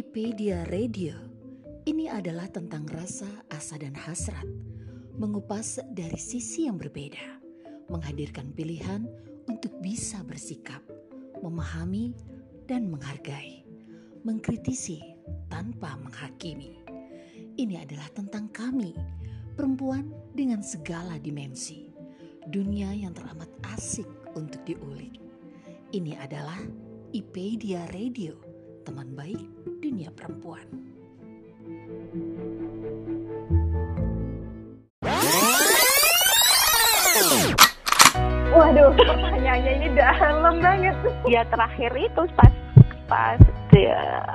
IPedia Radio. Ini adalah tentang rasa, asa, dan hasrat. Mengupas dari sisi yang berbeda. Menghadirkan pilihan untuk bisa bersikap, memahami, dan menghargai. Mengkritisi tanpa menghakimi. Ini adalah tentang kami, perempuan dengan segala dimensi. Dunia yang teramat asik untuk diulik. Ini adalah IPedia Radio, teman baik dunia perempuan. Waduh, pertanyaannya ini dalam banget. Ya terakhir itu pas pas dia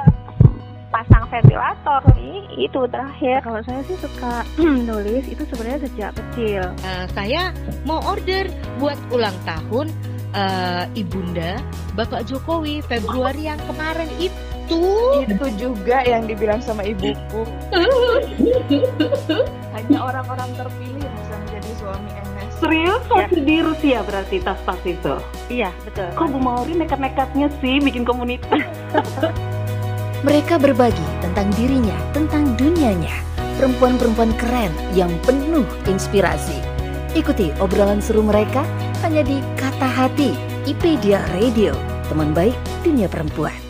pasang ventilator ini itu terakhir. Kalau saya sih suka nulis itu sebenarnya sejak kecil. Uh, saya mau order buat ulang tahun uh, ibunda Bapak Jokowi Februari yang kemarin itu. Itu juga yang dibilang sama ibuku. Hanya orang-orang terpilih yang bisa menjadi suami MS. Serius masih di Rusia berarti tas-tas itu? Iya, betul. Kok Bu Mauri nekat-nekatnya sih bikin komunitas? Mereka berbagi tentang dirinya, tentang dunianya. Perempuan-perempuan keren yang penuh inspirasi. Ikuti obrolan seru mereka hanya di Kata Hati, IPedia Radio, teman baik dunia perempuan.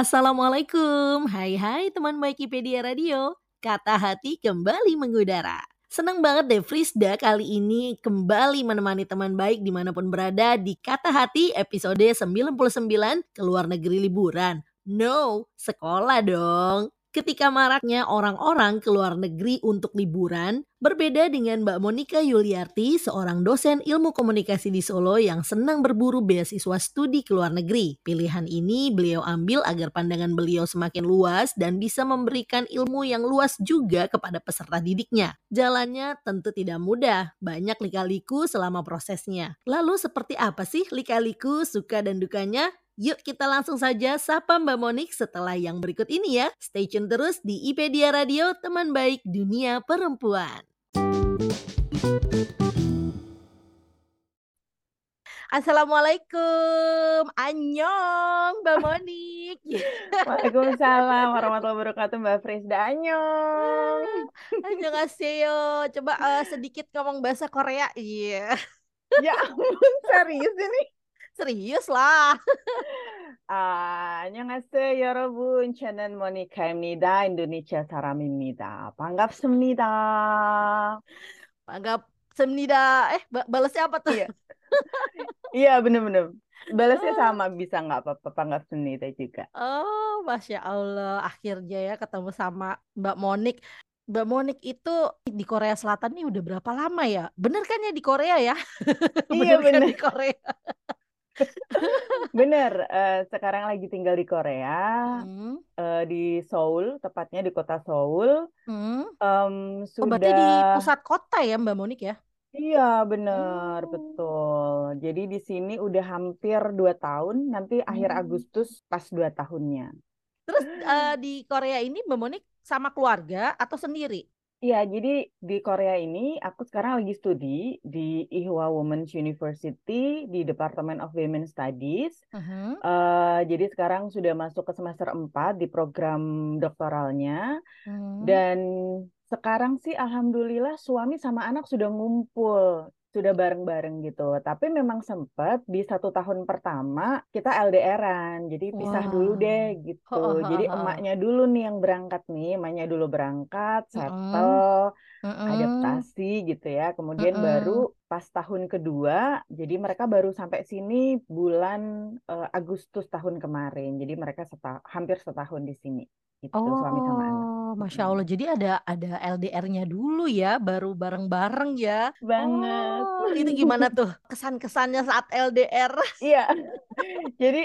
Assalamualaikum, hai hai teman baik IPedia Radio. Kata Hati kembali mengudara. Senang banget deh Frisda kali ini kembali menemani teman baik di mana pun berada di Kata Hati episode 99 ke luar negeri liburan. No, sekolah dong. Ketika maraknya orang-orang ke luar negeri untuk liburan, berbeda dengan Mbak Monica Yuliarti, seorang dosen ilmu komunikasi di Solo yang senang berburu beasiswa studi ke luar negeri. Pilihan ini beliau ambil agar pandangan beliau semakin luas dan bisa memberikan ilmu yang luas juga kepada peserta didiknya. Jalannya tentu tidak mudah, banyak lika-liku selama prosesnya. Lalu seperti apa sih lika-liku, suka dan dukanya? Yuk kita langsung saja sapa Mbak Monik setelah yang berikut ini ya. Stay tune terus di IPedia Radio, teman baik dunia perempuan. Assalamualaikum, Anyong, Mbak Monik. Waalaikumsalam warahmatullahi wabarakatuh, Mbak Frisda Anyong. Annyeonghaseyo. Coba uh, sedikit ngomong bahasa Korea. Iya. Yeah. ya ampun, serius ini? Serius lah. 아, 안녕하세요, 여러분. 저는 모니카입니다. 인도네시아 사람입니다. 반갑습니다. 반갑습니다. Eh, balasnya apa tuh? Iya, iya bener-bener. Balasnya sama, bisa nggak apa-apa. 반갑습니다 juga. Oh, Masya Allah. Akhirnya ya ketemu sama Mbak Monik. Mbak Monik itu di Korea Selatan nih udah berapa lama ya? Bener kan ya di Korea ya? Iya, bener, kan bener. di Korea. Bener, eh, sekarang lagi tinggal di Korea, Hmm. eh, di Seoul, tepatnya di kota Seoul. Hmm. Em, Oh, berarti di sudah, pusat kota ya Mbak Monik ya? iya bener, Oh. betul. Jadi di sini udah hampir dua tahun, nanti akhir Hmm. Agustus pas dua tahunnya. Terus eh, di Korea ini Mbak Monik sama keluarga atau sendiri? Iya, jadi di Korea ini aku sekarang lagi studi di Ihwa Women's University di Department of Women Studies. Mhm. Eh, jadi sekarang sudah masuk ke semester 4 di program doktoralnya. Hmm. Dan sekarang sih alhamdulillah suami sama anak sudah ngumpul, sudah bareng-bareng gitu. Tapi memang sempat di satu tahun pertama kita LDRan, jadi pisah dulu Wah. deh gitu. ho, Jadi ho. emaknya dulu nih yang berangkat nih, emaknya dulu berangkat, settle, Mm-mm. adaptasi gitu ya. Kemudian Mm-mm. baru pas tahun kedua, jadi mereka baru sampai sini bulan eh, Agustus tahun kemarin. Jadi mereka seta- hampir setahun di sini, gitu suami sama anak. Oh, Masya. Allah. Jadi ada ada LDR-nya dulu ya, baru bareng-bareng ya. Banget. Oh, itu gimana tuh kesan-kesannya saat LDR? Iya. Jadi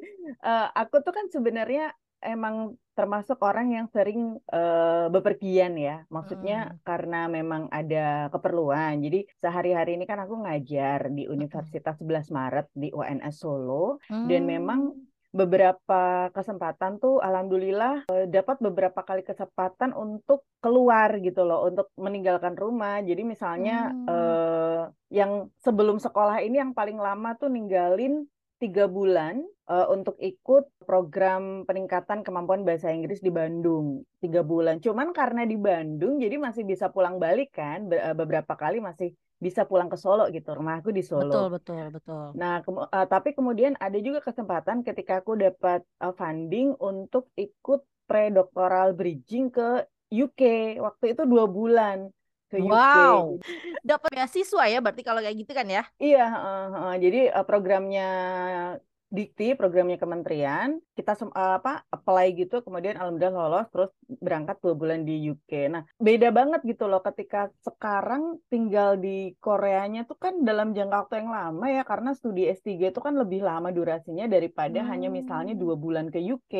eh, aku tuh kan sebenarnya emang termasuk orang yang sering eh, bepergian ya. Maksudnya Mm-mm. karena memang ada keperluan. Jadi sehari-hari ini kan aku ngajar di. Universitas 11 Maret di UNS Solo dan memang Hmm. Beberapa kesempatan tuh alhamdulillah eh, dapat beberapa kali kesempatan untuk keluar gitu loh, untuk meninggalkan rumah. Jadi misalnya Hmm. eh, yang sebelum sekolah ini yang paling lama tuh ninggalin tiga bulan uh, untuk ikut program peningkatan kemampuan bahasa Inggris di Bandung tiga bulan. Cuman karena di Bandung, jadi masih bisa pulang balik kan, Be- beberapa kali masih bisa pulang ke Solo gitu. Rumah aku di Solo. Betul, betul, betul. Nah, kemu- uh, tapi kemudian ada juga kesempatan ketika aku dapat uh, funding untuk ikut pre-doctoral bridging ke UK. Waktu itu dua bulan ke UK. Wow, dapat beasiswa ya berarti kalau kayak gitu kan ya? Iya, uh, uh, jadi uh, programnya Dikti, programnya kementerian, kita uh, apa apply gitu, kemudian alhamdulillah lolos, terus berangkat dua bulan di UK. Nah, beda banget gitu loh ketika sekarang tinggal di Koreanya tuh kan dalam jangka waktu yang lama ya, karena studi S3 itu kan lebih lama durasinya daripada hanya misalnya Hmm. dua bulan ke UK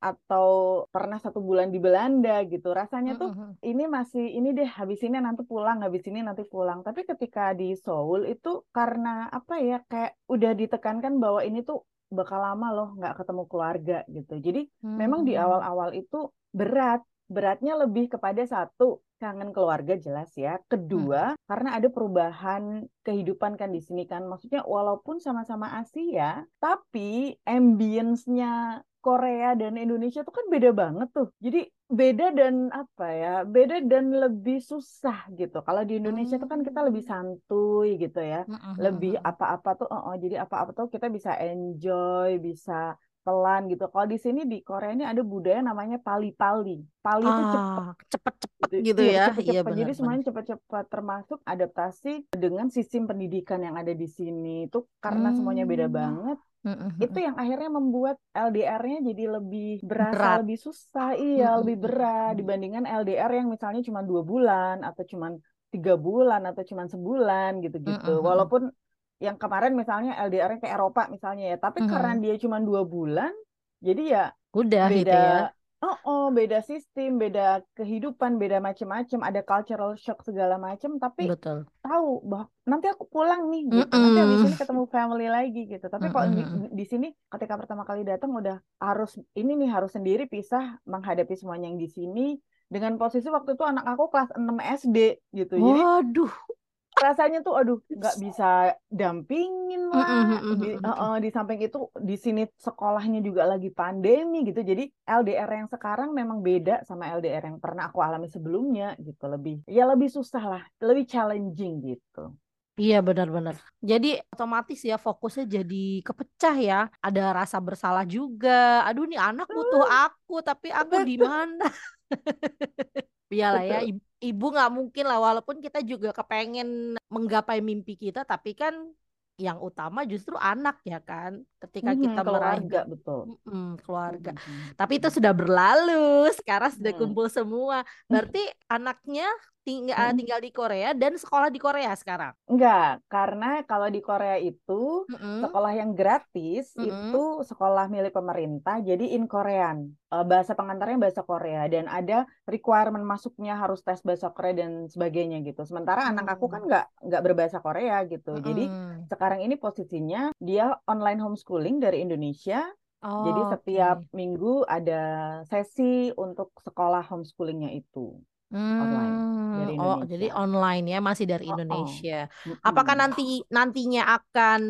atau pernah satu bulan di Belanda gitu. Rasanya tuh Mm-mm. ini masih ini deh habis ini nanti pulang habis ini nanti pulang tapi ketika di Seoul itu karena apa ya kayak udah ditekankan bahwa ini tuh bakal lama loh nggak ketemu keluarga gitu. Jadi memang di Hmm. awal-awal itu berat beratnya lebih kepada satu kangen keluarga jelas ya. Kedua karena ada perubahan kehidupan kan di sini kan. Maksudnya walaupun sama-sama Asia tapi ambience-nya Korea dan Indonesia tuh kan beda banget tuh. Jadi beda dan apa ya, beda dan lebih susah gitu. Kalau di Indonesia tuh kan kita lebih santuy gitu ya, Mm-mm, lebih mm-mm. apa-apa tuh, oh, oh, jadi apa-apa tuh kita bisa enjoy, bisa pelan gitu. Kalau di sini di Korea ini ada budaya namanya pali-pali. Pali itu cepet Ah, cepet-cepet gitu. gitu Iya, ya. cepet-cepet. Iya Jadi semuanya cepat-cepat termasuk adaptasi dengan sistem pendidikan yang ada di sini. Itu karena semuanya beda Hmm. banget Mm-mm, itu yang akhirnya membuat LDR-nya jadi lebih berasa Berat. lebih susah, iya Mm-mm, lebih berat dibandingkan LDR yang misalnya cuma dua bulan atau cuma tiga bulan atau cuma sebulan gitu-gitu. Mm-mm. Walaupun yang kemarin misalnya LDR-nya ke Eropa misalnya ya, tapi karena Mhm. dia cuma dua bulan, jadi ya Udah gitu ya. Oh, oh beda sistem, beda kehidupan, beda macam-macam, ada cultural shock segala macam, tapi Betul. tahu bahwa nanti aku pulang nih gitu nanti habis ini ketemu family lagi gitu tapi kalau di, di sini ketika pertama kali datang udah harus ini nih harus sendiri pisah menghadapi semuanya yang di sini dengan posisi waktu itu anak aku kelas 6 SD gitu jadi Waduh. Rasanya tuh aduh nggak bisa dampingin lah di, eh, eh, di samping itu di sini sekolahnya juga lagi pandemi gitu jadi LDR yang sekarang memang beda sama LDR yang pernah aku alami sebelumnya gitu lebih ya lebih susah lah lebih challenging gitu Iya benar-benar. Jadi otomatis ya fokusnya jadi kepecah ya. Ada rasa bersalah juga. Aduh nih anak butuh aku tapi aku di mana? Iyalah ya. Ibu, nggak mungkin lah walaupun kita juga kepengen menggapai mimpi kita tapi kan yang utama justru anak ya kan. Ketika Mhm, kita meraih keluarga mim- betul Mm-mm, keluarga. Mhm. Tapi itu sudah berlalu, sekarang sudah Hmm. kumpul semua. Berarti anaknya tinggal Mm-mm. tinggal di Korea dan sekolah di Korea sekarang. Enggak, karena kalau di Korea itu Mm-mm. sekolah yang gratis Mm-mm. itu sekolah milik pemerintah, jadi in Korean. Eh, bahasa pengantarnya bahasa Korea dan ada requirement masuknya harus tes bahasa Korea dan sebagainya gitu. Sementara anak aku kan Hmm. nggak nggak berbahasa Korea gitu. Jadi Mm-mm. sekarang ini posisinya dia online homeschooling dari Indonesia. Jadi Oh, setiap oke. minggu ada sesi untuk sekolah homeschoolingnya itu online dari Hmm, oh, jadi Indonesia. online ya, masih dari Oh, oh. Indonesia. Apakah nanti nantinya akan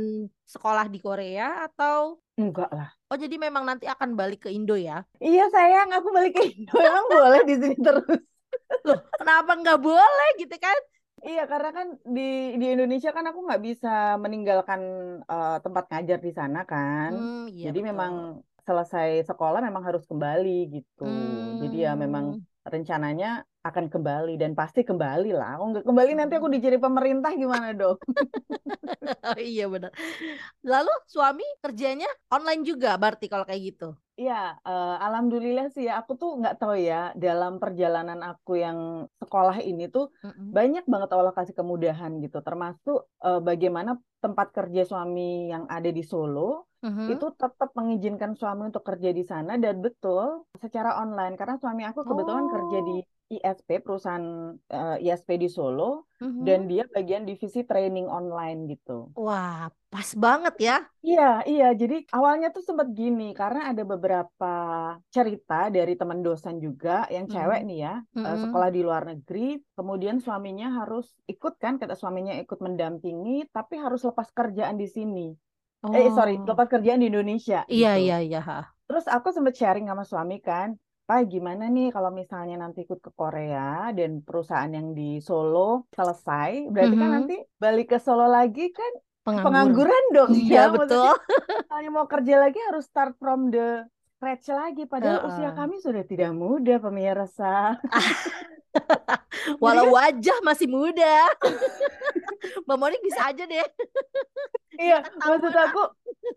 sekolah di Korea atau Enggak lah. oh jadi memang nanti akan balik ke Indo ya? Iya sayang, aku balik ke Indo. Emang boleh di sini terus? Loh, kenapa nggak boleh gitu kan? Iya, karena kan di di Indonesia kan aku nggak bisa meninggalkan eh, tempat ngajar di sana kan. Hmm, iya Jadi betul. memang selesai sekolah memang harus kembali gitu. Jadi ya memang Hmm. rencananya akan kembali dan pasti kembali lah. Kalau nggak kembali nanti aku Hmm. dicari pemerintah gimana dong? Oh, iya benar. Lalu suami kerjanya online juga berarti kalau kayak gitu. Iya, eh, alhamdulillah sih ya. Aku tuh nggak tahu ya dalam perjalanan aku yang sekolah ini tuh Mm-mm. banyak banget Allah kasih kemudahan gitu. Termasuk eh, bagaimana tempat kerja suami yang ada di Solo Mhm. itu tetap mengizinkan suami untuk kerja di sana dan betul secara online karena suami aku kebetulan kerja di Oh. ISP perusahaan eh, ISP di Solo Mhm. dan dia bagian divisi training online gitu. Wah, pas banget ya. Iya, iya. Jadi awalnya tuh sempat gini karena ada beberapa cerita dari teman dosen juga yang cewek Mm-mm. nih ya, eh, Mm-mm. sekolah di luar negeri, kemudian suaminya harus ikut kan, kata suaminya ikut mendampingi, tapi harus lepas kerjaan di sini. Eh sorry, Oh, lepas kerjaan di Indonesia iya gitu. iya iya. Terus aku sempet sharing sama suami kan, Pak gimana nih kalau misalnya nanti ikut ke Korea dan perusahaan yang di Solo selesai, berarti kan Mhm. nanti balik ke Solo lagi kan Pengangguran. pengangguran dong Iya ya. Betul. misalnya mau kerja lagi harus start from the scratch lagi. Padahal usia Heeh. kami sudah tidak muda pemirsa. Jadi Walau kan wajah masih muda. Mbak Monik bisa aja deh. Iya, maksud aku,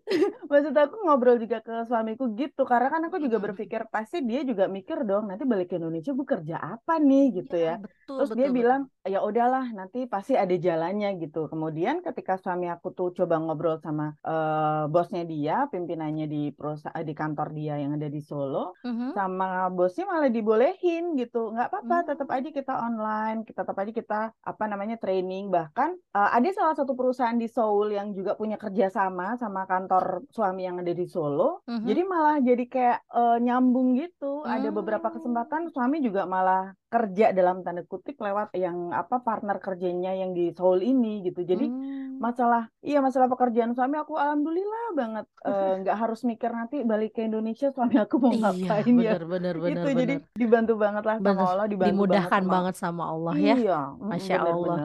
maksud aku ngobrol juga ke suamiku gitu, karena kan aku juga Mm-mm. berpikir pasti dia juga mikir dong, nanti balik ke Indonesia gue kerja apa nih gitu Iya, ya. betul Terus dia betul betul. bilang, ya udahlah, nanti pasti ada jalannya gitu. Kemudian ketika suami aku tuh coba ngobrol sama eh, bosnya dia, pimpinannya di perusahaan di kantor dia yang ada di Solo, Mhm. sama bosnya malah dibolehin gitu, nggak apa-apa, tetap Hmm. aja kita online, kita tetap aja kita apa namanya training. Bahkan eh, ada salah satu perusahaan di Seoul yang juga punya kerjasama sama kantor suami yang ada di Solo. Mhm. Jadi malah jadi kayak eh, nyambung gitu. Ada beberapa Hmm. kesempatan suami juga malah kerja dalam tanda kutip lewat yang apa partner kerjanya yang di Seoul ini gitu. Jadi Hmm. masalah iya masalah pekerjaan suami aku alhamdulillah banget eh, nggak harus mikir nanti balik ke Indonesia suami aku mau Iya, ngapain ya benar benar gitu benar jadi dibantu banget lah sama. Allah dibantu banget Dimudahkan sama banget sama Allah ya. iya mm, Masya Allah.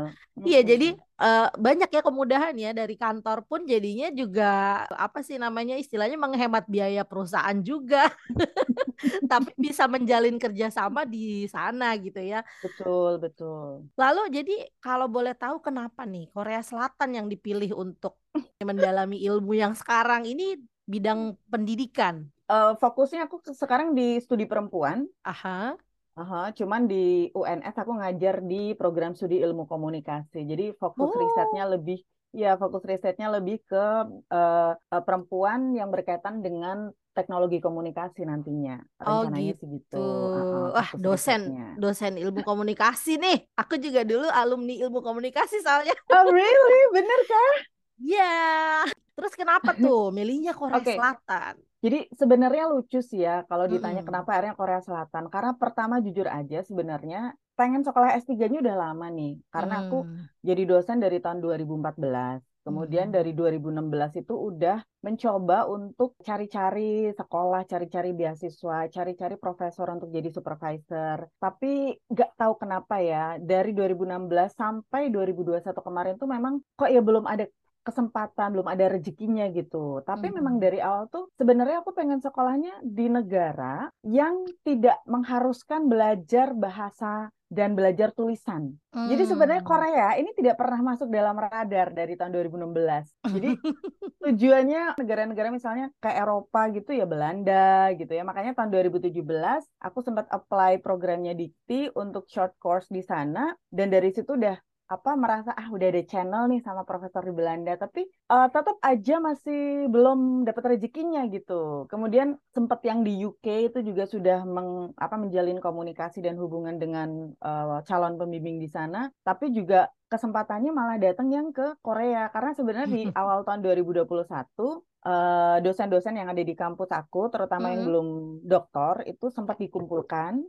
Iya, jadi Eh, banyak ya kemudahan ya dari kantor pun jadinya juga apa sih namanya istilahnya menghemat biaya perusahaan juga, tapi bisa menjalin kerjasama di sana gitu ya. betul betul Lalu jadi kalau boleh tahu kenapa nih Korea Selatan yang dipilih untuk mendalami ilmu yang sekarang ini bidang pendidikan? Eh, fokusnya aku sekarang di studi perempuan Aha. Aha, cuman di UNS aku ngajar di program studi ilmu komunikasi. Jadi fokus risetnya Oh. lebih, ya fokus risetnya lebih ke eh, perempuan yang berkaitan dengan teknologi komunikasi nantinya. Oh Rencananya sih gitu. gitu. Ah, ah, Wah, dosen risetnya. dosen ilmu komunikasi nih. Aku juga dulu alumni ilmu komunikasi soalnya. Oh really? Bener kan? Iya. Terus kenapa tuh milihnya Korea Oke. Selatan? Jadi sebenarnya lucu sih ya kalau ditanya Mm-mm. kenapa akhirnya Korea Selatan. Karena pertama jujur aja sebenarnya pengen sekolah S3-nya udah lama nih. Karena aku Hmm. jadi dosen dari tahun 2014. Kemudian Hmm. dari 2016 itu udah mencoba untuk cari-cari sekolah, cari-cari beasiswa, cari-cari profesor untuk jadi supervisor. Tapi nggak tahu kenapa ya, dari 2016 sampai 2021 kemarin tuh memang kok ya belum ada kesempatan, belum ada rezekinya gitu. Tapi memang Mhm. dari awal tuh sebenarnya aku pengen sekolahnya di negara yang tidak mengharuskan belajar bahasa dan belajar tulisan. Jadi sebenarnya Hmm. Korea ini tidak pernah masuk dalam radar dari tahun 2016. Jadi tujuannya negara-negara misalnya kayak Eropa gitu ya Belanda gitu ya. Makanya tahun 2017 aku sempat apply programnya Dikti untuk short course di sana dan dari situ udah apa merasa ah udah ada channel nih sama profesor di Belanda tapi eh, tetap aja masih belum dapat rezekinya gitu. Kemudian sempat yang di UK itu juga sudah meng, apa menjalin komunikasi dan hubungan dengan eh, calon pembimbing di sana, tapi juga kesempatannya malah datang yang ke Korea karena sebenarnya di awal tahun 2021 eh, dosen-dosen yang ada di kampus aku terutama yang Mhm. belum doktor itu sempat dikumpulkan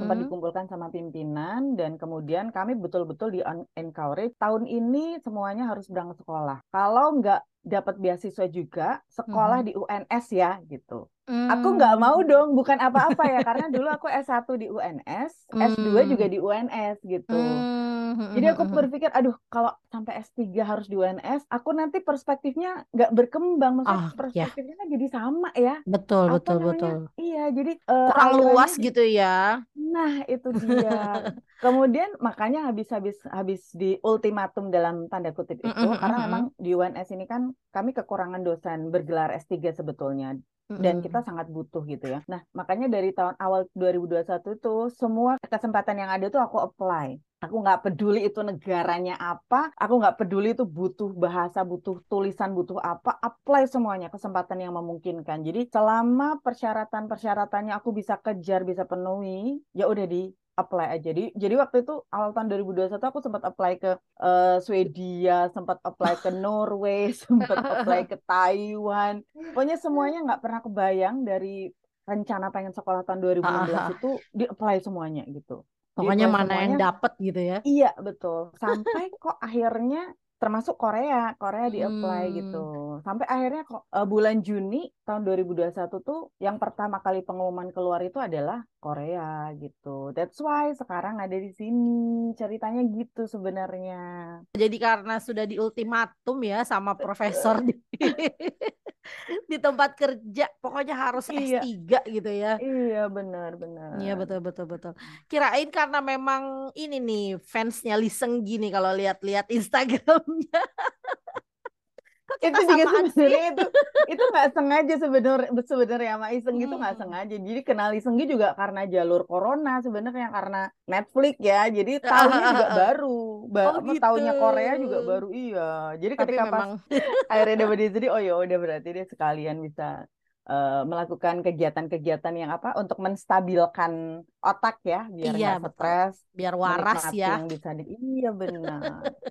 sempat Mhm. dikumpulkan sama pimpinan dan kemudian kami betul-betul di encourage tahun ini semuanya harus berangkat sekolah. Kalau nggak dapat beasiswa juga, sekolah Mhm. di UNS ya gitu. Aku nggak mau Hmm. dong, bukan apa-apa ya, karena dulu aku S1 di UNS, S2 juga Hmm. di UNS gitu. Hmm. Jadi aku berpikir, aduh kalau sampai S3 harus di UNS, aku nanti perspektifnya nggak berkembang. Maksudnya ya. perspektifnya kan jadi sama ya. Betul, Apa betul, namanya? betul. Iya, jadi eh, Kurang luas gitu ya. Nah, itu dia. Kemudian makanya habis-habis habis di ultimatum dalam tanda kutip itu Mm-mm, karena mm-mm. memang di UNS ini kan kami kekurangan dosen bergelar S3 sebetulnya dan kita sangat butuh gitu ya. Nah, makanya dari tahun awal 2021 itu semua kesempatan yang ada tuh aku apply. Aku nggak peduli itu negaranya apa, aku nggak peduli itu butuh bahasa, butuh tulisan, butuh apa, apply semuanya kesempatan yang memungkinkan. Jadi selama persyaratan-persyaratannya aku bisa kejar, bisa penuhi, ya udah di apply aja. Jadi, jadi waktu itu awal tahun 2021 aku sempat apply ke eh, Swedia, sempat apply ke Norway, sempat apply ke Taiwan. Pokoknya semuanya nggak pernah kebayang dari rencana pengen sekolah tahun 2016 Ah, ah, ah. itu di apply semuanya gitu. Pokoknya mana yang semuanya. dapet gitu ya. Iya betul. Sampai kok akhirnya termasuk Korea, Korea di-apply Hmm. gitu. Sampai akhirnya eh, bulan Juni tahun 2021 tuh yang pertama kali pengumuman keluar itu adalah Korea gitu. That's why sekarang ada di sini. Ceritanya gitu sebenarnya. Jadi karena sudah di ultimatum ya sama profesor di, di tempat kerja, pokoknya harus Iya. S3 gitu ya. Iya, benar, benar. Iya betul betul betul. Kirain karena memang ini nih fansnya Liseng gini kalau lihat-lihat Instagramnya. Itu juga sebenarnya itu itu nggak sengaja sebenarnya sebenarnya sama Iseng gitu nggak Hmm. sengaja. Jadi kenal Isenggi juga karena jalur corona sebenarnya karena Netflix ya. Jadi tahunya juga baru ba Oh apa tahunya Korea juga gitu. baru. Iya. Jadi Tapi ketika pas memang. akhirnya dapat di sini oh ya udah berarti dia sekalian bisa eh, melakukan kegiatan-kegiatan yang apa untuk menstabilkan otak ya biar Iya, nggak stres biar waras ya. yang bisa di iya benar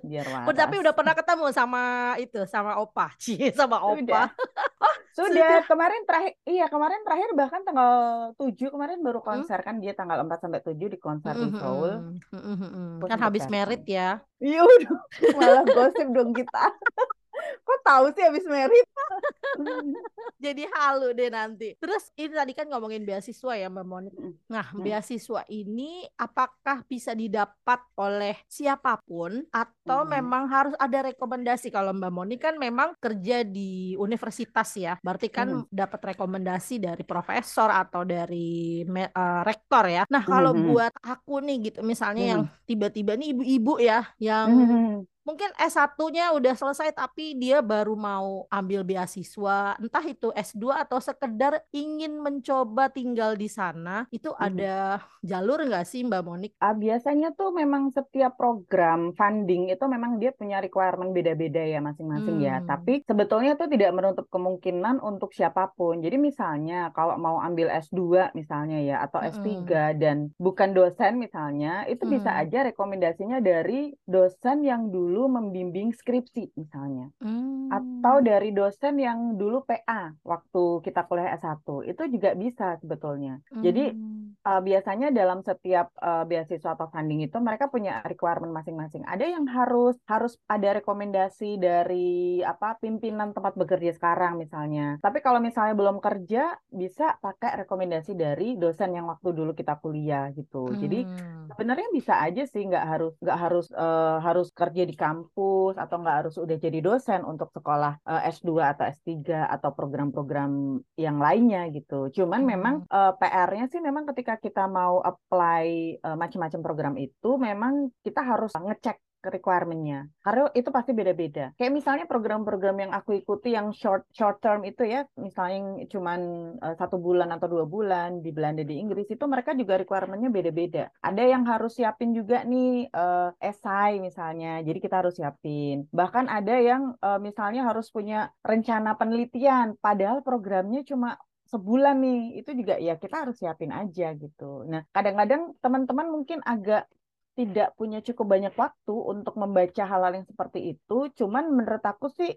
biar Oh, tapi waras udah pernah ketemu sama itu sama Opa, Cie sama Sudah. Opa. Oh, Sudah, kemarin terakhir iya kemarin terakhir bahkan tanggal 7 kemarin baru Hmm? konser kan dia tanggal 4 sampai 7 di konser di Seoul. Mm-mm, mm-mm. Aku Kan sempet habis merit ya. Iya udah malah gosip dong kita. Kok tahu sih habis merit? Jadi halu deh nanti. Terus ini tadi kan ngomongin beasiswa ya Mbak Monik. Mm. Nah, beasiswa ini apakah bisa didapat oleh siapa pun atau Mm. memang harus ada rekomendasi? Kalau Mbak Monik kan memang kerja di universitas ya. Berarti kan dapat rekomendasi dari profesor atau dari eh, rektor ya. Nah, kalau Mhm. buat aku nih gitu misalnya yang tiba-tiba nih ibu-ibu ya yang Hmm. Mungkin S1-nya udah selesai tapi dia baru mau ambil beasiswa, entah itu S2 atau sekedar ingin mencoba tinggal di sana, itu Mhm. ada jalur nggak sih Mbak Monik? Ah, biasanya tuh memang setiap program funding itu memang dia punya requirement beda-beda ya masing-masing ya. Hmm. Tapi sebetulnya tuh tidak menutup kemungkinan untuk siapa pun. Jadi misalnya kalau mau ambil S2 misalnya ya atau Mm-mm. S3 dan bukan dosen misalnya, itu bisa Hmm. aja rekomendasinya dari dosen yang dulu membimbing skripsi misalnya. Atau Hmm. dari dosen yang dulu PA waktu kita kuliah S1. Itu juga bisa sebetulnya. Jadi Hmm. Uh, biasanya dalam setiap uh, beasiswa atau funding itu mereka punya requirement masing-masing. Ada yang harus harus ada rekomendasi dari apa pimpinan tempat bekerja sekarang misalnya. Tapi kalau misalnya belum kerja bisa pakai rekomendasi dari dosen yang waktu dulu kita kuliah gitu. Jadi Hmm. sebenarnya bisa aja sih nggak harus nggak harus uh, harus kerja di kampus atau nggak harus udah jadi dosen untuk sekolah uh, S2 atau S3 atau program-program yang lainnya gitu. Cuman memang Hmm. uh, PR-nya sih memang ketika kita mau apply uh, macam-macam program itu memang kita harus ngecek requirement-nya. Karena itu pasti beda-beda. Kayak misalnya program-program yang aku ikuti yang short short term itu ya, misalnya yang cuman uh, satu bulan atau dua bulan di Belanda di Inggris itu mereka juga requirement-nya beda-beda. Ada yang harus siapin juga nih uh, esai misalnya, jadi kita harus siapin. Bahkan ada yang uh, misalnya harus punya rencana penelitian, padahal programnya cuma sebulan nih, itu juga ya kita harus siapin aja gitu. Nah, kadang-kadang teman-teman mungkin agak tidak punya cukup banyak waktu untuk membaca hal-hal yang seperti itu. Cuman menurut aku sih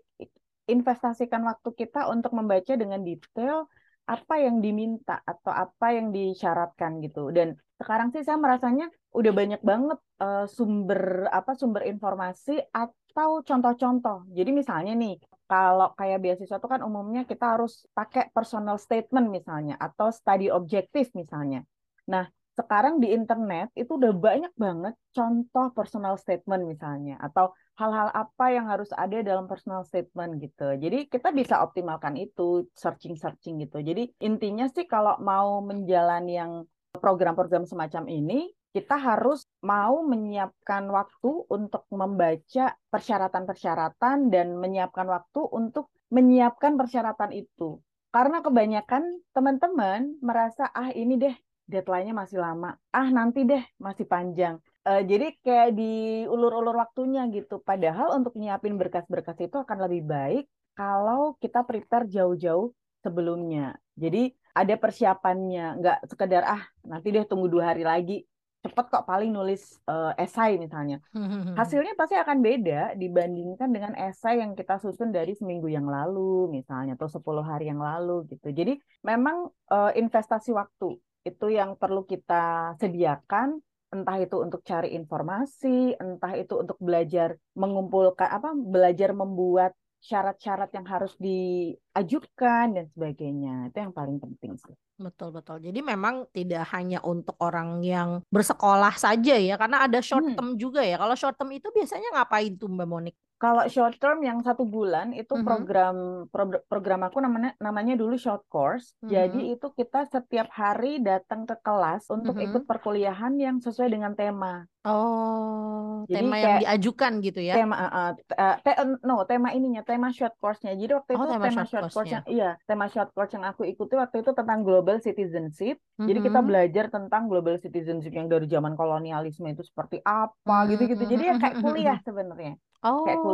investasikan waktu kita untuk membaca dengan detail apa yang diminta atau apa yang disyaratkan gitu. Dan sekarang sih saya merasanya udah banyak banget uh, sumber apa sumber informasi atau contoh-contoh. Jadi misalnya nih, kalau kayak beasiswa itu kan umumnya kita harus pakai personal statement misalnya atau study objective misalnya. Nah, sekarang di internet itu udah banyak banget contoh personal statement misalnya atau hal-hal apa yang harus ada dalam personal statement gitu. Jadi kita bisa optimalkan itu searching-searching gitu. Jadi intinya sih kalau mau menjalani yang program-program semacam ini kita harus mau menyiapkan waktu untuk membaca persyaratan-persyaratan dan menyiapkan waktu untuk menyiapkan persyaratan itu. Karena kebanyakan teman-teman merasa ah ini deh deadline-nya masih lama. Ah, nanti deh, masih panjang. Uh, jadi kayak diulur-ulur waktunya gitu. Padahal untuk nyiapin berkas-berkas itu akan lebih baik kalau kita prepare jauh-jauh sebelumnya. Jadi ada persiapannya, nggak sekedar ah nanti deh tunggu dua hari lagi. Cepet kok paling nulis uh, esai misalnya. Hasilnya pasti akan beda dibandingkan dengan esai yang kita susun dari seminggu yang lalu misalnya atau 10 hari yang lalu gitu. Jadi memang uh, investasi waktu itu yang perlu kita sediakan entah itu untuk cari informasi, entah itu untuk belajar mengumpulkan apa, belajar membuat syarat-syarat yang harus diajukan dan sebagainya. Itu yang paling penting sih. Betul betul. Jadi memang tidak hanya untuk orang yang bersekolah saja ya, karena ada short Hmm. term juga ya. Kalau short term itu biasanya ngapain tuh Mbak Monik? Kalau short term yang satu bulan itu Mhm. program pro- program aku namanya namanya dulu short course. Mhm. Jadi itu kita setiap hari datang ke kelas untuk Mhm. ikut perkuliahan yang sesuai dengan tema. Oh, Jadi tema yang kayak diajukan gitu ya? tema uh, uh, te- uh, no tema ininya tema short course-nya. Jadi waktu Oh, itu tema tema short short course course-nya. yang iya tema short course yang aku ikuti waktu itu tentang global citizenship. Jadi kita Mhm. belajar tentang global citizenship yang dari zaman kolonialisme itu seperti apa Hmm, gitu-gitu. Jadi ya kayak mhm, mhm, kuliah sebenarnya, Oh, kayak kuliah.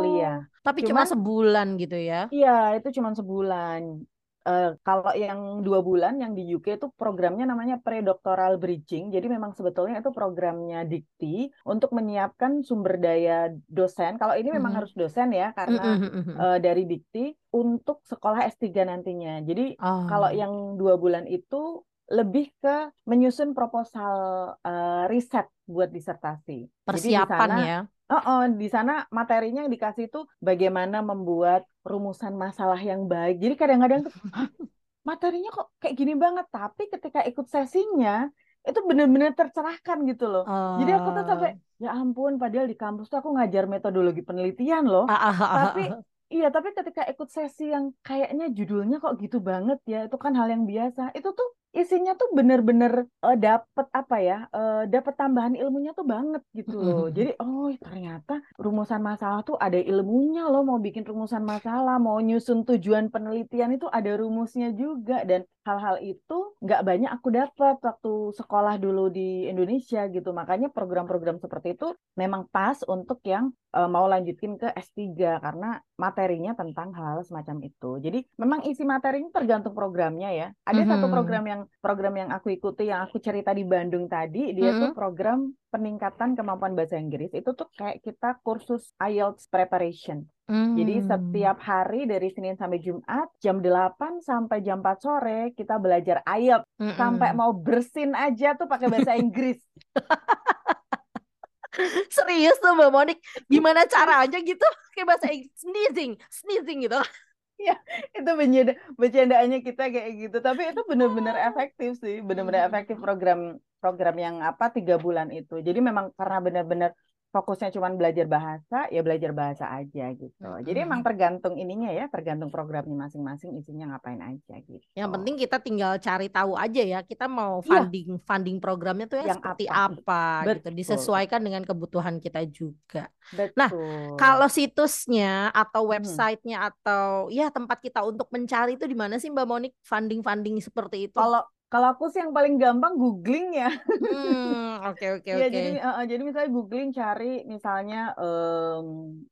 Tapi cuma sebulan gitu ya? Iya, itu cuma sebulan. Eh, kalau yang dua bulan yang di UK itu programnya namanya pre-doctoral bridging. Jadi memang sebetulnya itu programnya Dikti untuk menyiapkan sumber daya dosen. Kalau ini memang Mhm. harus dosen ya, karena mhm. eh, dari Dikti untuk sekolah S3 nantinya. Jadi kalau Oh, yang dua bulan itu lebih ke menyusun proposal eh, riset buat disertasi. Jadi di persiapan sana ya? Oh, oh, di sana materinya yang dikasih itu bagaimana membuat rumusan masalah yang baik. Jadi kadang-kadang tuh, "Hah, materinya kok kayak gini banget. Tapi ketika ikut sesinya, itu benar-benar tercerahkan gitu loh. Jadi aku tuh sampai, Eh, ya ampun, padahal di kampus tuh aku ngajar metodologi penelitian loh. ah, ah, ah, Tapi iya, tapi ketika ikut sesi yang kayaknya judulnya kok gitu banget ya, itu kan hal yang biasa. Itu tuh isinya tuh bener-bener eh, dapet apa ya, eh, dapet tambahan ilmunya tuh banget gitu loh. Jadi oh ternyata rumusan masalah tuh ada ilmunya loh. Mau bikin rumusan masalah, mau nyusun tujuan penelitian itu ada rumusnya juga dan hal-hal itu nggak banyak aku dapat waktu sekolah dulu di Indonesia gitu. Makanya program-program seperti itu memang pas untuk yang eh, mau lanjutin ke S3 karena materinya tentang hal semacam itu. Jadi memang isi materinya tergantung programnya ya. Ada satu Mhm. program yang program yang aku ikuti yang aku cerita di Bandung tadi, dia tuh Mhm. program peningkatan kemampuan bahasa Inggris. Itu tuh kayak kita kursus IELTS preparation. Jadi Hmm. setiap hari dari Senin sampai Jumat jam 8 sampai jam 4 sore kita belajar IELTS sampai Mm-mm. mau bersin aja tuh pakai bahasa Inggris. Serius tuh Mbak Monik, gimana caranya gitu? Kayak bahasa Inggris, sneezing, sneezing gitu. Itu bercanda bercandaannya kita kayak gitu. Tapi itu benar-benar efektif sih benar-benar efektif program program yang apa tiga bulan itu. Jadi memang karena benar-benar fokusnya cuma belajar bahasa ya belajar bahasa aja gitu jadi emang tergantung ininya ya tergantung programnya masing-masing isinya ngapain aja gitu Yang penting kita tinggal cari tahu aja ya, kita mau Iya. funding funding programnya tuh yang Yang seperti apa? apa gitu, disesuaikan dengan kebutuhan kita juga. betul Nah, Kalau situsnya atau Hmm. websitenya atau ya tempat kita untuk mencari itu di mana sih Mbak Monik funding-funding seperti itu? kalau kalau aku sih yang paling gampang googling ya Hmm, oke oke Iya, oke. jadi eh, jadi misalnya googling cari misalnya em,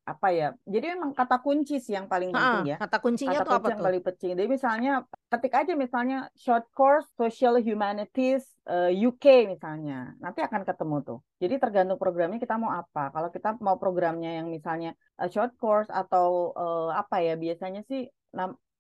apa ya? Jadi memang kata kunci sih yang paling penting ya. kata kuncinya Kata tuh apa kunci yang tuh? paling penting. Jadi misalnya ketik aja misalnya short course social humanities eh, UK misalnya. Nanti akan ketemu tuh. Jadi tergantung programnya kita mau apa. Kalau kita mau programnya yang misalnya eh, short course atau eh, apa ya biasanya sih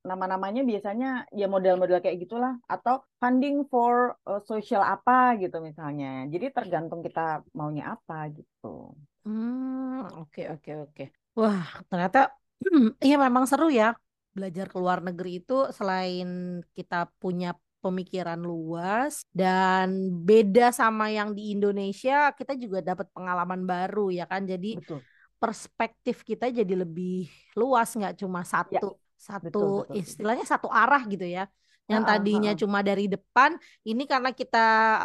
nama-namanya biasanya ya model-model kayak gitulah atau funding for uh, social apa gitu misalnya. Jadi tergantung kita maunya apa gitu. Hmm, oke oke oke. Wah, ternyata iya memang seru ya belajar ke luar negeri itu selain kita punya pemikiran luas dan beda sama yang di Indonesia, kita juga dapat pengalaman baru ya kan. Jadi Betul. perspektif kita jadi lebih luas nggak cuma satu satu betul, betul, istilahnya satu arah gitu ya. Yang tadinya ha-ha. cuma dari depan, ini karena kita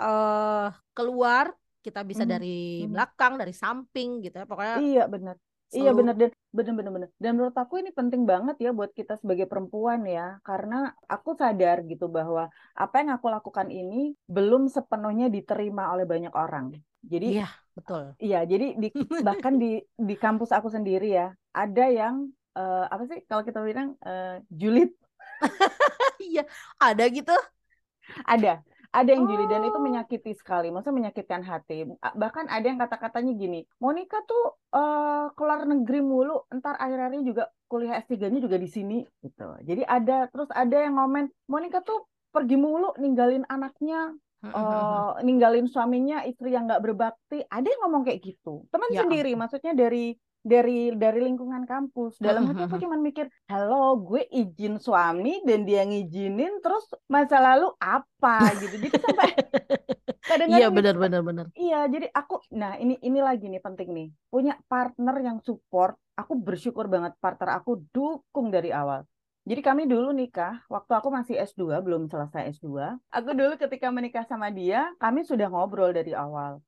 eh, keluar, kita bisa Mhm, dari mhm. belakang, dari samping gitu ya. Pokoknya Iya benar. Iya benar dan benar benar benar. Dan menurut aku ini penting banget ya buat kita sebagai perempuan ya, karena aku sadar gitu bahwa apa yang aku lakukan ini belum sepenuhnya diterima oleh banyak orang. Jadi Iya, betul. Iya, jadi di, bahkan di di kampus aku sendiri ya, ada yang eh, apa sih kalau kita bilang eh, julid, Iya, ada gitu. ada, ada yang julid dan itu Oh. menyakiti sekali, maksudnya menyakitkan hati. Bahkan ada yang kata-katanya gini, Monica tuh eh, keluar negeri mulu, ntar akhir-akhirnya juga kuliah S3-nya juga di sini gitu. Jadi ada terus ada yang ngomen, Monica tuh pergi mulu ninggalin anaknya uh, ninggalin suaminya istri yang nggak berbakti ada yang ngomong kayak gitu teman Ya sendiri maksudnya dari dari dari lingkungan kampus dalam hati aku cuman mikir halo gue izin suami dan dia ngizinin terus masa lalu apa gitu jadi sampai kadang-kadang Iya benar benar benar. Iya, jadi aku, nah ini ini lagi nih penting nih, punya partner yang support. Aku bersyukur banget partner aku dukung dari awal. Jadi kami dulu nikah, waktu aku masih S2, belum selesai S2. Aku dulu ketika menikah sama dia, kami sudah ngobrol dari awal.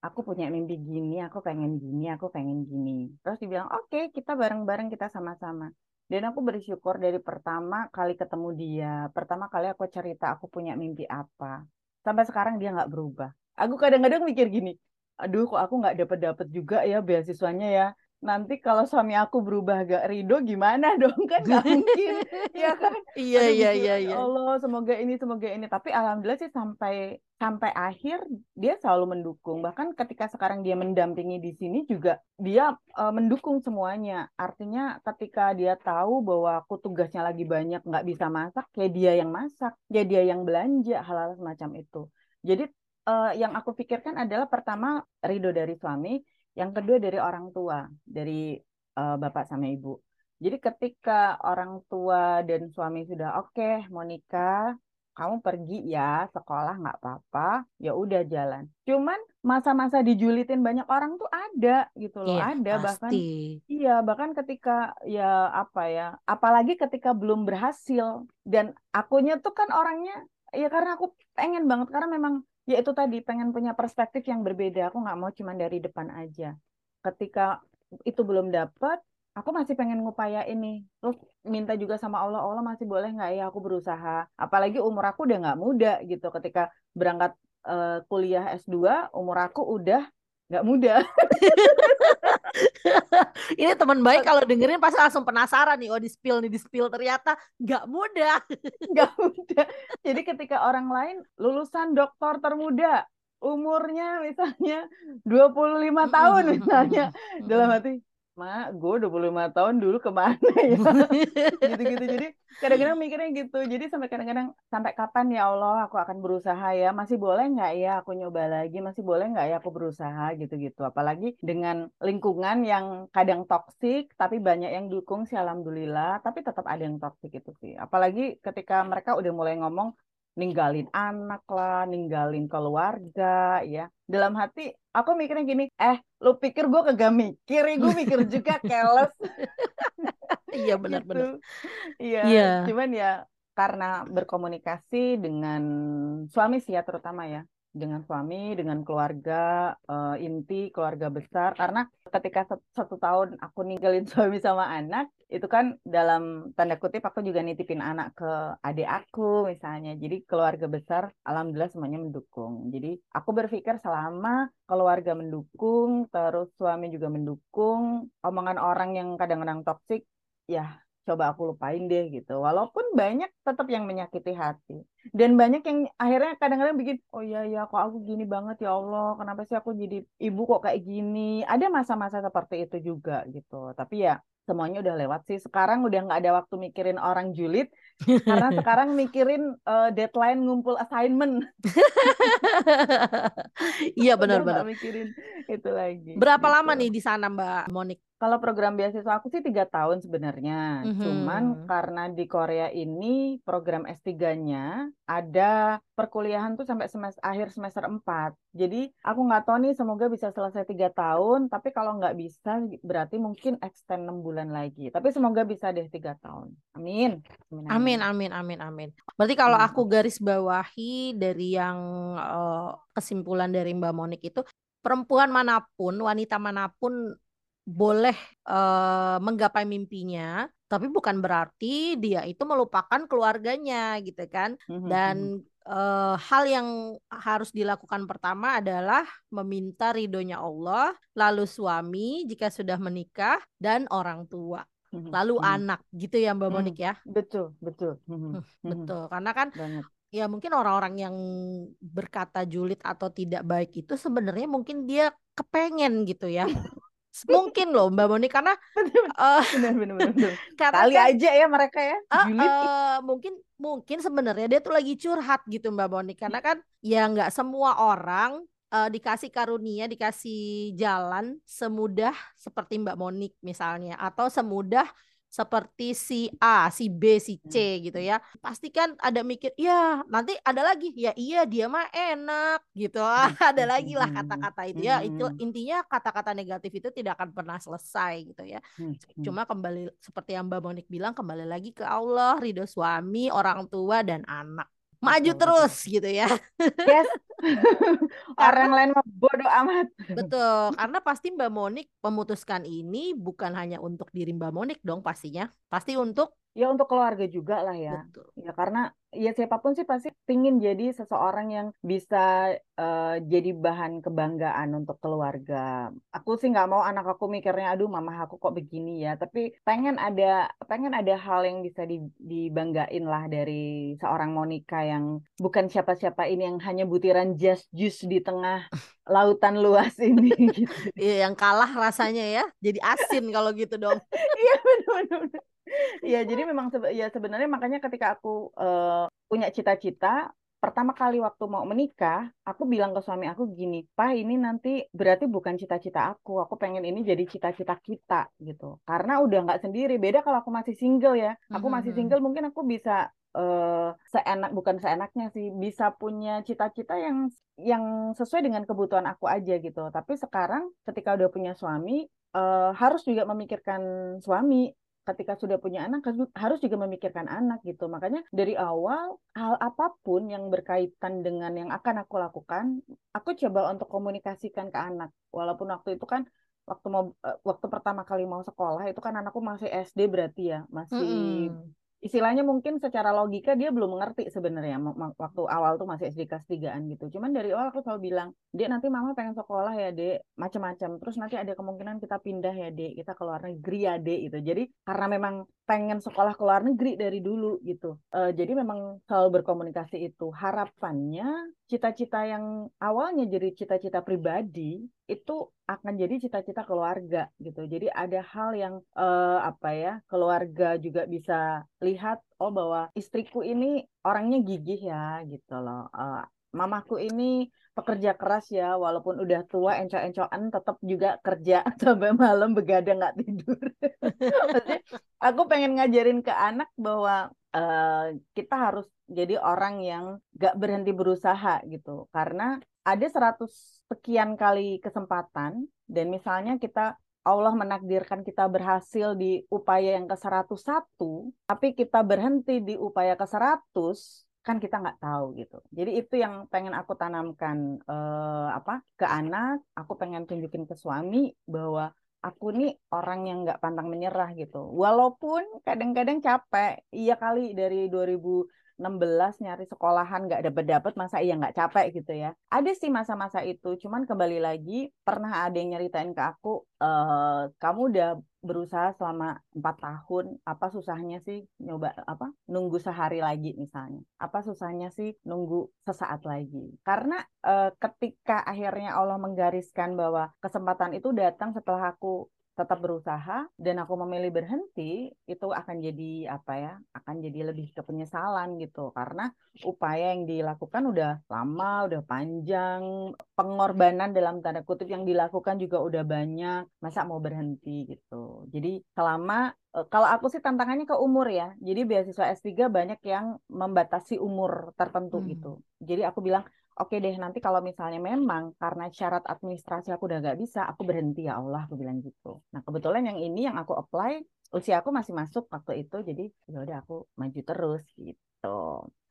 Aku punya mimpi gini, aku pengen gini, aku pengen gini. Terus dibilang, oke, kita bareng-bareng, kita sama-sama. Dan aku bersyukur dari pertama kali ketemu dia, pertama kali aku cerita aku punya mimpi apa. Sampai sekarang dia nggak berubah. Aku kadang-kadang mikir gini, aduh kok aku nggak dapet-dapet juga ya beasiswanya ya. Nanti kalau suami aku berubah gak ridho gimana dong kan nggak mungkin ya kan Iya iya mikir iya ya iya. Allah semoga ini semoga ini tapi alhamdulillah sih sampai sampai akhir dia selalu mendukung. Bahkan ketika sekarang dia mendampingi di sini juga dia eh, mendukung semuanya. Artinya ketika dia tahu bahwa aku tugasnya lagi banyak nggak bisa masak ya dia yang masak ya dia yang belanja hal-hal semacam itu. Jadi eh, yang aku pikirkan adalah pertama ridho dari suami yang kedua dari orang tua dari eh, bapak sama ibu. Jadi ketika orang tua dan suami sudah oke mau nikah, kamu pergi ya sekolah nggak apa-apa, ya udah jalan. Cuman masa-masa dijulitin banyak orang tuh ada gitu loh, Iya ada bahkan pasti. iya bahkan ketika ya apa ya, apalagi ketika belum berhasil dan akunya tuh kan orangnya ya karena aku pengen banget karena memang ya itu tadi pengen punya perspektif yang berbeda. Aku nggak mau cuman dari depan aja. Ketika itu belum dapat aku masih pengen ngupaya ini terus minta juga sama Allah Allah masih boleh nggak ya aku berusaha? Apalagi umur aku udah nggak muda gitu. Ketika berangkat eh, kuliah S2 umur aku udah nggak muda. Ini teman baik kalau dengerin pasti langsung penasaran nih, oh di spill nih di spill ternyata nggak mudah. nggak muda. Jadi ketika orang lain lulusan doktor termuda umurnya misalnya 25 tahun misalnya. dalam hati Mak, gue 25 tahun dulu ke mana ya? Gitu-gitu. Jadi kadang-kadang mikirnya gitu. Jadi sampai kadang-kadang, sampai kapan ya Allah aku akan berusaha ya? Masih boleh nggak ya aku nyoba lagi? Masih boleh nggak ya aku berusaha gitu-gitu. Apalagi dengan lingkungan yang kadang toksik, tapi banyak yang dukung sih Alhamdulillah. Tapi tetap ada yang toksik itu sih. Apalagi ketika mereka udah mulai ngomong, ninggalin anak lah, ninggalin keluarga, ya. Dalam hati, aku mikirnya gini, eh, lu pikir gue kagak mikir, ya gue mikir juga keles Iya benar-benar. gitu. Iya, Iya. cuman ya karena berkomunikasi dengan suami sih ya terutama ya, dengan suami, dengan keluarga eh, inti, keluarga besar. Karena ketika sat- satu tahun aku ninggalin suami sama anak, itu kan dalam tanda kutip aku juga nitipin anak ke adik aku misalnya. Jadi keluarga besar, alhamdulillah semuanya mendukung. Jadi aku berpikir selama keluarga mendukung, terus suami juga mendukung, omongan orang yang kadang-kadang toksik, ya coba aku lupain deh gitu. Walaupun banyak tetap yang menyakiti hati. Dan banyak yang akhirnya kadang-kadang bikin, oh iya ya kok aku gini banget ya Allah, kenapa sih aku jadi ibu kok kayak gini. Ada masa-masa seperti itu juga gitu. Tapi ya semuanya udah lewat sih. Sekarang udah nggak ada waktu mikirin orang julid, karena sekarang mikirin eh, deadline ngumpul assignment. Iya benar-benar. mikirin itu lagi. Berapa lama gitu. nih di sana Mbak Monik? Kalau program beasiswa aku sih tiga tahun sebenarnya. Cuman Mhm. karena di Korea ini program S3-nya ada perkuliahan tuh sampai semester akhir semester 4. Jadi aku nggak tahu nih semoga bisa selesai tiga tahun. Tapi kalau nggak bisa berarti mungkin extend 6 bulan lagi. Tapi semoga bisa deh tiga tahun. Amin. Amin, amin, amin, amin. Berarti kalau Hmm. aku garis bawahi dari yang eh, kesimpulan dari Mbak Monik itu, perempuan mana pun, wanita mana pun boleh eh, menggapai mimpinya, tapi bukan berarti dia itu melupakan keluarganya gitu kan. Mhm, Dan eh, hal yang harus dilakukan pertama adalah meminta ridhonya Allah, lalu suami jika sudah menikah, dan orang tua, lalu mhm. anak gitu ya Mbak Hmm. Monik ya. Betul, betul. Hmm. Betul, karena kan Banget. ya mungkin orang-orang yang berkata julid atau tidak baik itu sebenarnya mungkin dia kepengen gitu ya Mungkin loh Mbak Moni karena uh, benar benar benar. Kali kan, aja ya mereka ya. Uh, uh, mungkin mungkin sebenarnya dia tuh lagi curhat gitu Mbak Moni karena kan ya nggak semua orang uh, dikasih karunia, dikasih jalan semudah seperti Mbak Monik misalnya atau semudah seperti si A, si B, si C hmm. gitu ya. Pasti kan ada mikir, ya nanti ada lagi, ya iya dia mah enak gitu. Hmm, ada hmm, lagi lah kata-kata itu ya. Itu intinya kata-kata negatif itu tidak akan pernah selesai gitu ya. Cuma kembali seperti yang Mbak Monik bilang kembali lagi ke Allah, ridho suami, orang tua dan anak maju terus gitu ya. Yes. Orang lain mah bodoh amat. Betul, karena pasti Mbak Monik memutuskan ini bukan hanya untuk diri Mbak Monik dong pastinya. Pasti untuk ya untuk keluarga juga lah ya. Betul. Ya karena ya siapa pun sih pasti pingin jadi seseorang yang bisa uh, jadi bahan kebanggaan untuk keluarga. Aku sih nggak mau anak aku mikirnya, aduh mama aku kok begini ya. Tapi pengen ada pengen ada hal yang bisa dibanggain lah dari seorang Monica yang bukan siapa-siapa ini yang hanya butiran just juice di tengah lautan luas ini. gitu. Iya yang kalah rasanya ya, jadi asin kalau gitu dong. Iya benar-benar. Iya, jadi memang sebe ya sebenarnya makanya ketika aku uh, punya cita-cita, pertama kali waktu mau menikah, aku bilang ke suami aku gini, Pak ini nanti berarti bukan cita-cita aku, aku pengen ini jadi cita-cita kita gitu. Karena udah nggak sendiri, beda kalau aku masih single ya. Aku masih mm-hmm. single mungkin aku bisa uh, seenak bukan seenaknya sih, bisa punya cita-cita yang yang sesuai dengan kebutuhan aku aja gitu. Tapi sekarang ketika udah punya suami, uh, harus juga memikirkan suami ketika sudah punya anak harus juga memikirkan anak gitu. Makanya dari awal hal apa pun yang berkaitan dengan yang akan aku lakukan, aku coba untuk komunikasikan ke anak. Walaupun waktu itu kan waktu mau eh, waktu pertama kali mau sekolah itu kan anakku masih SD berarti ya, masih mm -hmm istilahnya mungkin secara logika dia belum mengerti sebenarnya waktu awal tuh masih SD kelas 3 gitu. Cuman dari awal aku selalu bilang, "Dek, nanti mama pengen sekolah ya, Dek." Macam-macam. Terus nanti ada kemungkinan kita pindah ya, Dek. Kita ke luar negeri ya, Dek gitu. Jadi karena memang pengen sekolah ke luar negeri dari dulu gitu. Uh, jadi memang selalu berkomunikasi itu. Harapannya cita-cita yang awalnya jadi cita-cita pribadi itu akan jadi cita-cita keluarga gitu. Jadi ada hal yang uh, apa ya keluarga juga bisa lihat oh bahwa istriku ini orangnya gigih ya gitu loh. Uh, mamaku ini pekerja keras ya walaupun udah tua enco-encoan tetap juga kerja sampai malam begadang nggak tidur. aku pengen ngajarin ke anak bahwa uh, kita harus jadi orang yang gak berhenti berusaha gitu karena ada seratus sekian kali kesempatan dan misalnya kita Allah menakdirkan kita berhasil di upaya yang ke-101, tapi kita berhenti di upaya ke-100, kan kita nggak tahu gitu. Jadi itu yang pengen aku tanamkan eh, apa ke anak, aku pengen tunjukin ke suami bahwa aku nih orang yang nggak pantang menyerah gitu. Walaupun kadang-kadang capek, iya kali dari 2016 nyari sekolahan nggak dapet dapet masa iya nggak capek gitu ya. Ada sih masa-masa itu cuman kembali lagi pernah ada yang nyeritain ke aku e, kamu udah berusaha selama empat tahun apa susahnya sih nyoba apa nunggu sehari lagi misalnya? Apa susahnya sih nunggu sesaat lagi? Karena e, ketika akhirnya Allah menggariskan bahwa kesempatan itu datang setelah aku tetap berusaha dan aku memilih berhenti itu akan jadi apa ya akan jadi lebih ke penyesalan gitu. Karena upaya yang dilakukan udah lama udah panjang pengorbanan dalam tanda kutip yang dilakukan juga udah banyak masa mau berhenti gitu. Jadi selama eh, kalau aku sih tantangannya ke umur ya. Jadi beasiswa S3 banyak yang membatasi umur tertentu hmm. gitu. Jadi aku bilang oke deh nanti kalau misalnya memang karena syarat administrasi aku udah gak bisa, aku berhenti ya Allah, aku bilang gitu. Nah kebetulan yang ini yang aku apply usia aku masih masuk waktu itu, jadi ya udah aku maju terus gitu.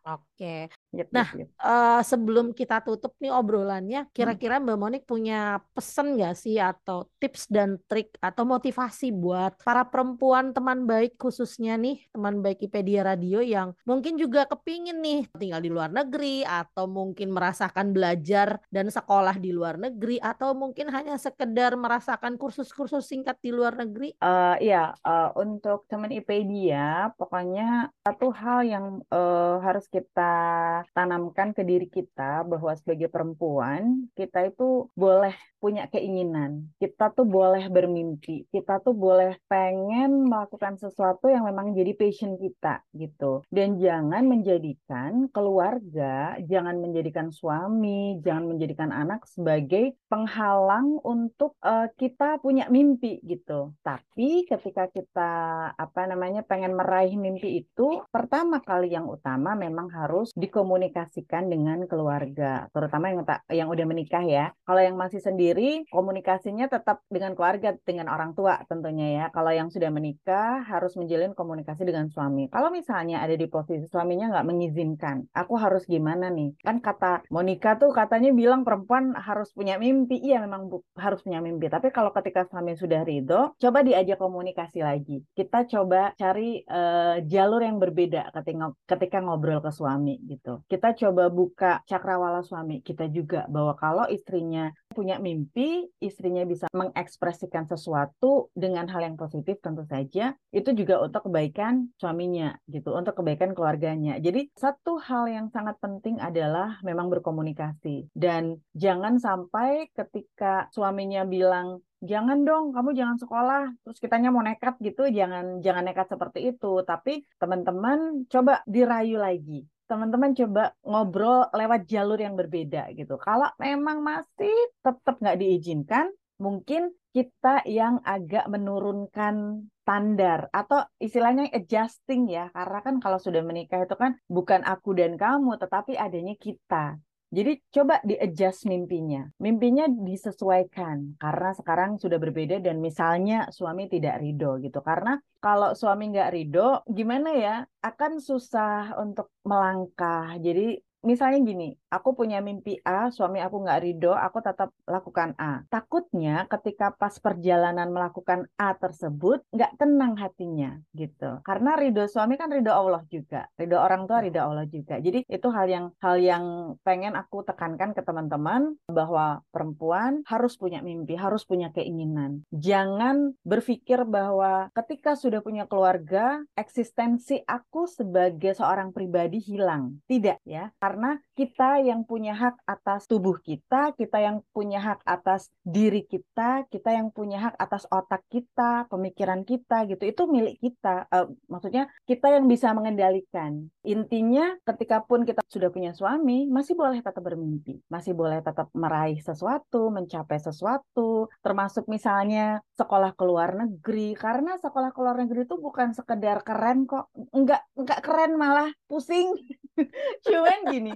Oke. Yep, nah, yep, yep. Uh, sebelum kita tutup nih obrolannya, hmm. kira-kira Mbak Monik punya pesan nggak sih atau tips dan trik atau motivasi buat para perempuan teman baik khususnya nih teman baik IPedia Radio yang mungkin juga kepingin nih tinggal di luar negeri atau mungkin merasakan belajar dan sekolah di luar negeri atau mungkin hanya sekedar merasakan kursus-kursus singkat di luar negeri? Uh, iya, uh, untuk teman IPedia, pokoknya satu hal yang uh, harus kita tanamkan ke diri kita bahwa sebagai perempuan kita itu boleh punya keinginan, kita tuh boleh bermimpi, kita tuh boleh pengen melakukan sesuatu yang memang jadi passion kita gitu. Dan jangan menjadikan keluarga, jangan menjadikan suami, jangan menjadikan anak sebagai penghalang untuk uh, kita punya mimpi gitu. Tapi ketika kita apa namanya pengen meraih mimpi itu, pertama kali yang utama memang harus dikomunikasikan dengan keluarga, terutama yang yang udah menikah ya. Kalau yang masih sendiri, komunikasinya tetap dengan keluarga, dengan orang tua tentunya ya. Kalau yang sudah menikah, harus menjalin komunikasi dengan suami. Kalau misalnya ada di posisi suaminya nggak mengizinkan, aku harus gimana nih? Kan kata Monica tuh katanya bilang perempuan harus punya mimpi. Iya memang harus punya mimpi. Tapi kalau ketika suami sudah ridho, coba diajak komunikasi lagi. Kita coba cari uh, jalur yang berbeda ketika ketika ngobrol ke suami gitu. Kita coba buka cakrawala suami kita juga bahwa kalau istrinya punya mimpi, istrinya bisa mengekspresikan sesuatu dengan hal yang positif tentu saja, itu juga untuk kebaikan suaminya gitu, untuk kebaikan keluarganya. Jadi satu hal yang sangat penting adalah memang berkomunikasi. Dan jangan sampai ketika suaminya bilang jangan dong kamu jangan sekolah terus kitanya mau nekat gitu jangan jangan nekat seperti itu. Tapi teman-teman coba dirayu lagi teman-teman coba ngobrol lewat jalur yang berbeda gitu. Kalau memang masih tetap nggak diizinkan, mungkin kita yang agak menurunkan standar atau istilahnya adjusting ya karena kan kalau sudah menikah itu kan bukan aku dan kamu tetapi adanya kita jadi coba di-adjust mimpinya. Mimpinya disesuaikan karena sekarang sudah berbeda dan misalnya suami tidak ridho gitu. Karena kalau suami nggak ridho, gimana ya? Akan susah untuk melangkah. Jadi misalnya gini, aku punya mimpi A, suami aku nggak ridho, aku tetap lakukan A. Takutnya ketika pas perjalanan melakukan A tersebut, nggak tenang hatinya gitu. Karena ridho suami kan ridho Allah juga, ridho orang tua ridho Allah juga. Jadi itu hal yang hal yang pengen aku tekankan ke teman-teman bahwa perempuan harus punya mimpi, harus punya keinginan. Jangan berpikir bahwa ketika sudah punya keluarga, eksistensi aku sebagai seorang pribadi hilang. Tidak ya, karena kita yang punya hak atas tubuh kita, kita yang punya hak atas diri kita, kita yang punya hak atas otak kita, pemikiran kita gitu. Itu milik kita. Uh, maksudnya kita yang bisa mengendalikan. Intinya ketika pun kita sudah punya suami, masih boleh tetap bermimpi, masih boleh tetap meraih sesuatu, mencapai sesuatu, termasuk misalnya sekolah ke luar negeri karena sekolah ke luar negeri itu bukan sekedar keren kok. Enggak enggak keren malah pusing. Cuman gini,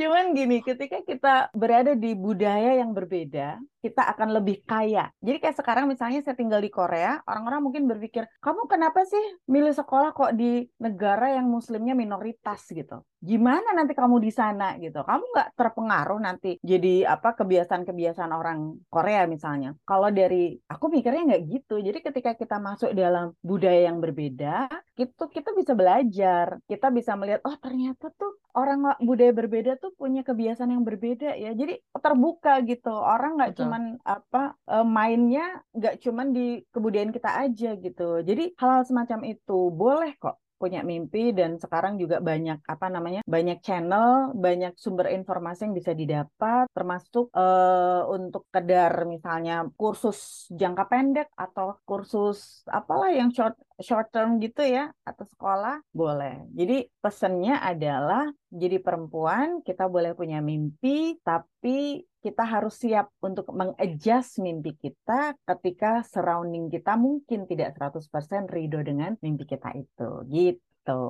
Cuman gini, ketika kita berada di budaya yang berbeda, kita akan lebih kaya. Jadi kayak sekarang misalnya saya tinggal di Korea, orang-orang mungkin berpikir, kamu kenapa sih milih sekolah kok di negara yang muslimnya minoritas gitu? Gimana nanti kamu di sana gitu? Kamu nggak terpengaruh nanti jadi apa kebiasaan-kebiasaan orang Korea misalnya? Kalau dari aku mikirnya nggak gitu. Jadi ketika kita masuk dalam budaya yang berbeda, itu kita bisa belajar, kita bisa melihat oh ternyata tuh orang budaya berbeda tuh punya kebiasaan yang berbeda ya. Jadi terbuka gitu. Orang nggak cuman apa uh, mainnya nggak cuman di kebudayaan kita aja gitu. Jadi hal-hal semacam itu boleh kok punya mimpi dan sekarang juga banyak apa namanya banyak channel banyak sumber informasi yang bisa didapat termasuk uh, untuk kedar misalnya kursus jangka pendek atau kursus apalah yang short short term gitu ya atau sekolah boleh. Jadi pesannya adalah jadi perempuan kita boleh punya mimpi tapi kita harus siap untuk mengadjust mimpi kita ketika surrounding kita mungkin tidak 100% ridho dengan mimpi kita itu. Gitu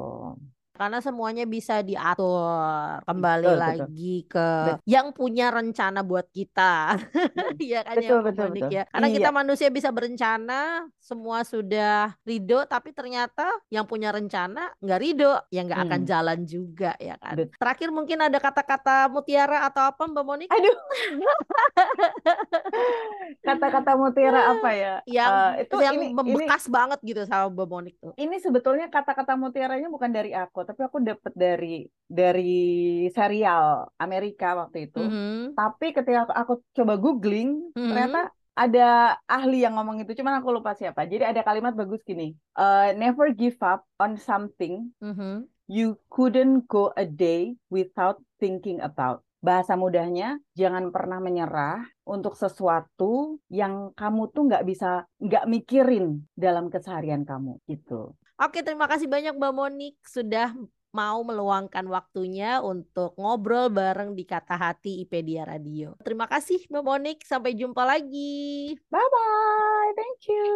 karena semuanya bisa diatur kembali betul, lagi betul. ke betul. yang punya rencana buat kita ya kan betul, ya betul, betul. ya karena iya. kita manusia bisa berencana semua sudah ridho tapi ternyata yang punya rencana nggak ridho ya nggak hmm. akan jalan juga ya kan betul. terakhir mungkin ada kata-kata mutiara atau apa mbak Monik aduh kata-kata mutiara apa ya yang uh, itu yang ini, membekas ini, banget gitu sama mbak Monik tuh ini sebetulnya kata-kata mutiaranya bukan dari aku tapi aku dapat dari dari serial Amerika waktu itu. Mm -hmm. Tapi ketika aku, aku coba googling, mm -hmm. ternyata ada ahli yang ngomong itu, cuman aku lupa siapa. Jadi ada kalimat bagus gini, uh, never give up on something mm -hmm. you couldn't go a day without thinking about. bahasa mudahnya jangan pernah menyerah untuk sesuatu yang kamu tuh nggak bisa nggak mikirin dalam keseharian kamu gitu. Oke, terima kasih banyak Mbak Monik sudah mau meluangkan waktunya untuk ngobrol bareng di Kata Hati IPedia Radio. Terima kasih Mbak Monik, sampai jumpa lagi. Bye bye, thank you.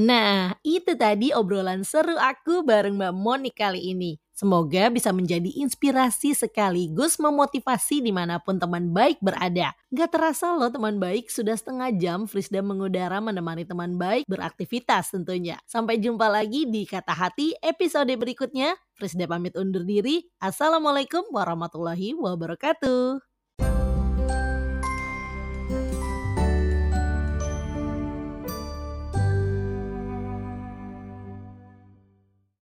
Nah, itu tadi obrolan seru aku bareng Mbak Monik kali ini. Semoga bisa menjadi inspirasi sekaligus memotivasi di mana pun teman baik berada. Gak terasa loh teman baik, sudah setengah jam Frisda mengudara menemani teman baik beraktivitas tentunya. Sampai jumpa lagi di Kata Hati episode berikutnya. Frisda pamit undur diri. Assalamualaikum warahmatullahi wabarakatuh.